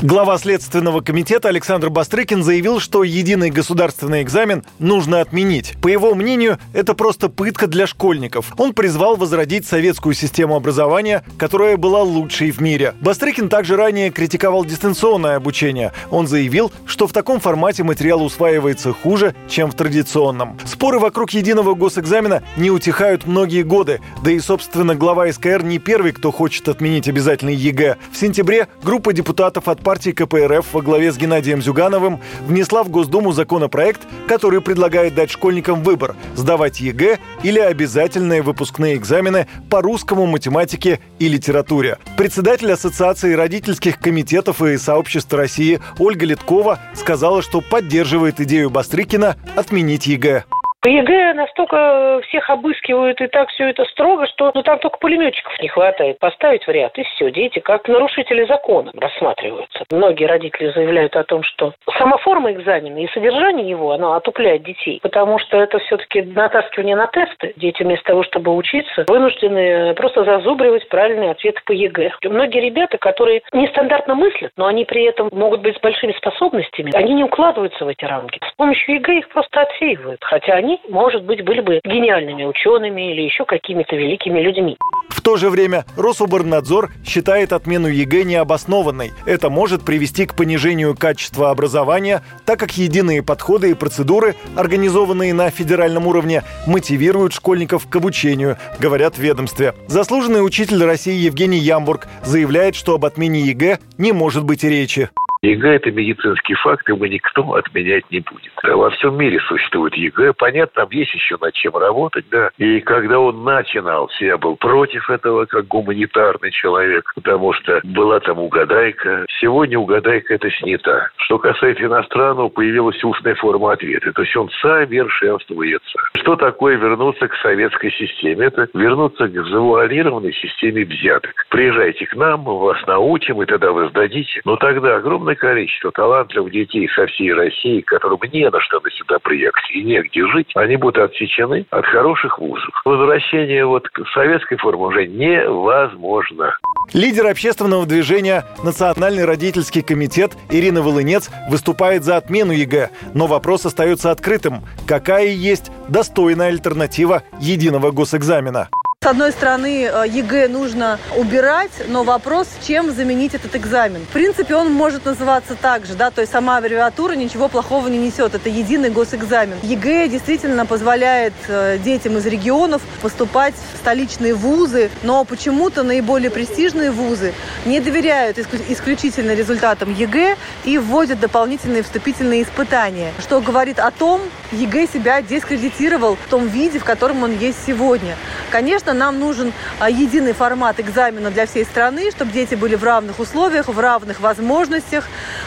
Глава Следственного комитета Александр Бастрыкин заявил, что единый государственный экзамен нужно отменить. По его мнению, это просто пытка для школьников. Он призвал возродить советскую систему образования, которая была лучшей в мире. Бастрыкин также ранее критиковал дистанционное обучение. Он заявил, что в таком формате материал усваивается хуже, чем в традиционном. Споры вокруг единого госэкзамена не утихают многие годы. Да и, собственно, глава СКР не первый, кто хочет отменить обязательный ЕГЭ. В сентябре группа депутатов от партии КПРФ во главе с Геннадием Зюгановым внесла в Госдуму законопроект, который предлагает дать школьникам выбор – сдавать ЕГЭ или обязательные выпускные экзамены по русскому, математике и литературе. Председатель Ассоциации родительских комитетов и сообществ России Ольга Литкова сказала, что поддерживает идею Бастрыкина отменить ЕГЭ. По ЕГЭ настолько всех обыскивают и так все это строго, что ну, там только пулеметчиков не хватает. Поставить в ряд, и все. Дети как нарушители закона рассматриваются. Многие родители заявляют о том, что сама форма экзамена и содержание его, оно отупляет детей. Потому что это все-таки натаскивание на тесты. Дети вместо того, чтобы учиться, вынуждены просто зазубривать правильные ответы по ЕГЭ. Многие ребята, которые нестандартно мыслят, но они при этом могут быть с большими способностями, они не укладываются в эти рамки. С помощью ЕГЭ их просто отсеивают. Хотя они они, может быть, были бы гениальными учеными или еще какими-то великими людьми. В то же время Рособорнадзор считает отмену ЕГЭ необоснованной. Это может привести к понижению качества образования, так как единые подходы и процедуры, организованные на федеральном уровне, мотивируют школьников к обучению, говорят в ведомстве. Заслуженный учитель России Евгений Ямбург заявляет, что об отмене ЕГЭ не может быть и речи. ЕГЭ – это медицинский факт, его никто отменять не будет. Во всем мире существует ЕГЭ. Понятно, там есть еще над чем работать, да. И когда он начинал, я был против этого, как гуманитарный человек, потому что была там угадайка. Сегодня угадайка это снята. Что касается иностранного, появилась устная форма ответа. То есть он совершенствуется. Что такое вернуться к советской системе? Это вернуться к завуалированной системе взяток. Приезжайте к нам, мы вас научим, и тогда вы сдадите. Но тогда огромное огромное количество талантливых детей со всей России, которым не на что на сюда приехать и негде жить, они будут отсечены от хороших вузов. Возвращение вот к советской форме уже невозможно. Лидер общественного движения «Национальный родительский комитет» Ирина Волынец выступает за отмену ЕГЭ, но вопрос остается открытым. Какая есть достойная альтернатива единого госэкзамена? Одной стороны, э, ЕГЭ нужно убирать, но вопрос, чем заменить этот экзамен. В принципе, он может называться так же, да, то есть сама аббревиатура ничего плохого не несет. Это единый госэкзамен. ЕГЭ действительно позволяет э, детям из регионов поступать в столичные вузы, но почему-то наиболее престижные вузы не доверяют исключительно результатам ЕГЭ и вводят дополнительные вступительные испытания, что говорит о том, ЕГЭ себя дискредитировал в том виде, в котором он есть сегодня. Конечно, нам нужен а, единый формат экзамена для всей страны, чтобы дети были в равных условиях, в равных возможностях,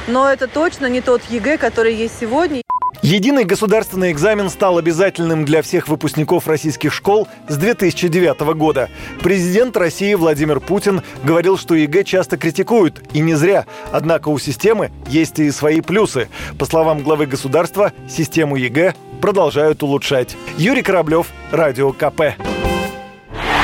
но это точно не тот ЕГЭ, который есть сегодня. Единый государственный экзамен стал обязательным для всех выпускников российских школ с 2009 года. Президент России Владимир Путин говорил, что ЕГЭ часто критикуют, и не зря. Однако у системы есть и свои плюсы. По словам главы государства, систему ЕГЭ продолжают улучшать. Юрий Кораблев, Радио КП.